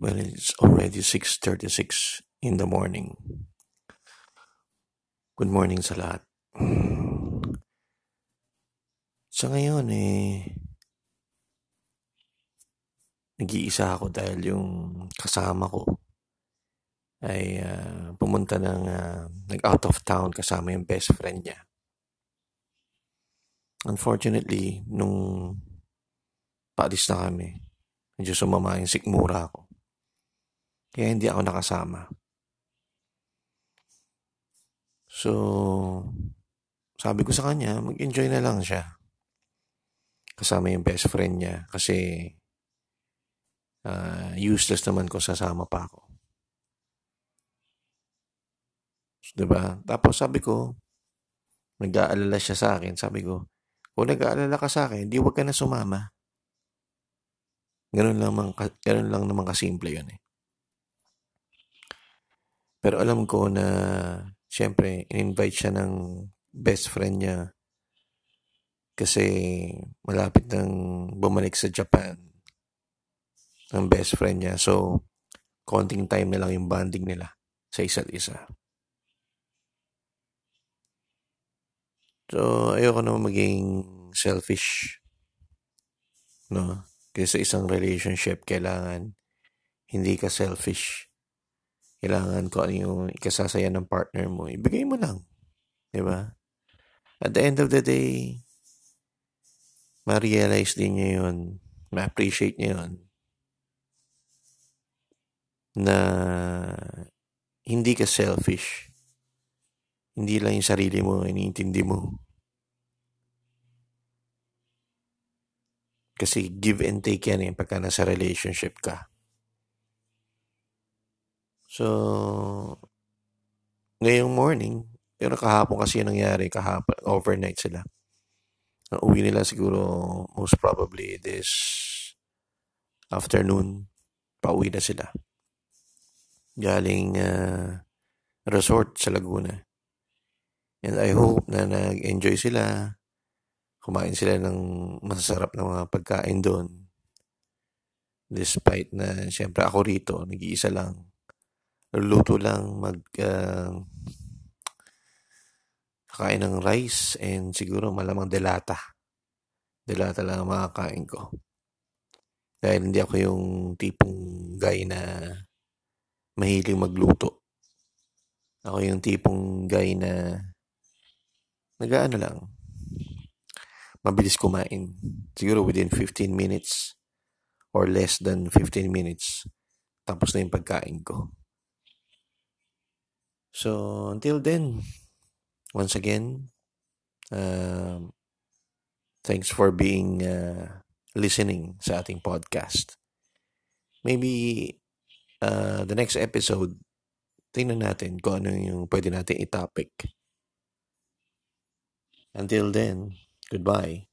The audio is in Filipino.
Well, it's already 6.36 in the morning. Good morning sa lahat. Sa ngayon eh, nag-iisa ako dahil yung kasama ko ay uh, pumunta ng uh, nag-out of town kasama yung best friend niya. Unfortunately, nung paalis na kami, medyo sumama yung sikmura ko. Kaya hindi ako nakasama. So, sabi ko sa kanya, mag-enjoy na lang siya. Kasama yung best friend niya kasi uh, useless naman kung sasama pa ako. So, diba? Tapos sabi ko, nag-aalala siya sa akin. Sabi ko, kung nag-aalala ka sa akin, di wag ka na sumama. Ganun lang, man, ganun lang naman kasimple yun eh. Pero alam ko na, siyempre, in-invite siya ng best friend niya kasi malapit nang bumalik sa Japan ng best friend niya. So, konting time na lang yung bonding nila sa isa't isa. So, ayoko naman maging selfish. No? Kasi sa isang relationship, kailangan hindi ka selfish kailangan ko ano yung ikasasaya ng partner mo, ibigay mo lang. Ba? At the end of the day, ma-realize din niya yun, ma-appreciate niya yun, na hindi ka selfish. Hindi lang yung sarili mo, iniintindi mo. Kasi give and take yan eh, pagka nasa relationship ka. So, ngayong morning, pero kahapon kasi yung nangyari, kahapon, overnight sila. Uwi nila siguro most probably this afternoon, pauwi na sila. Galing uh, resort sa Laguna. And I hope na nag-enjoy sila, kumain sila ng masasarap na mga pagkain doon. Despite na, siyempre ako rito, nag-iisa lang luto lang mag uh, kain ng rice and siguro malamang delata. Delata lang ang makakain ko. Dahil hindi ako yung tipong guy na mahiling magluto. Ako yung tipong guy na nagaano lang. Mabilis kumain. Siguro within 15 minutes or less than 15 minutes. Tapos na yung pagkain ko. So, until then, once again, uh, thanks for being uh, listening sa ating podcast. Maybe uh, the next episode, tingnan natin kung ano yung pwede natin i-topic. Until then, goodbye.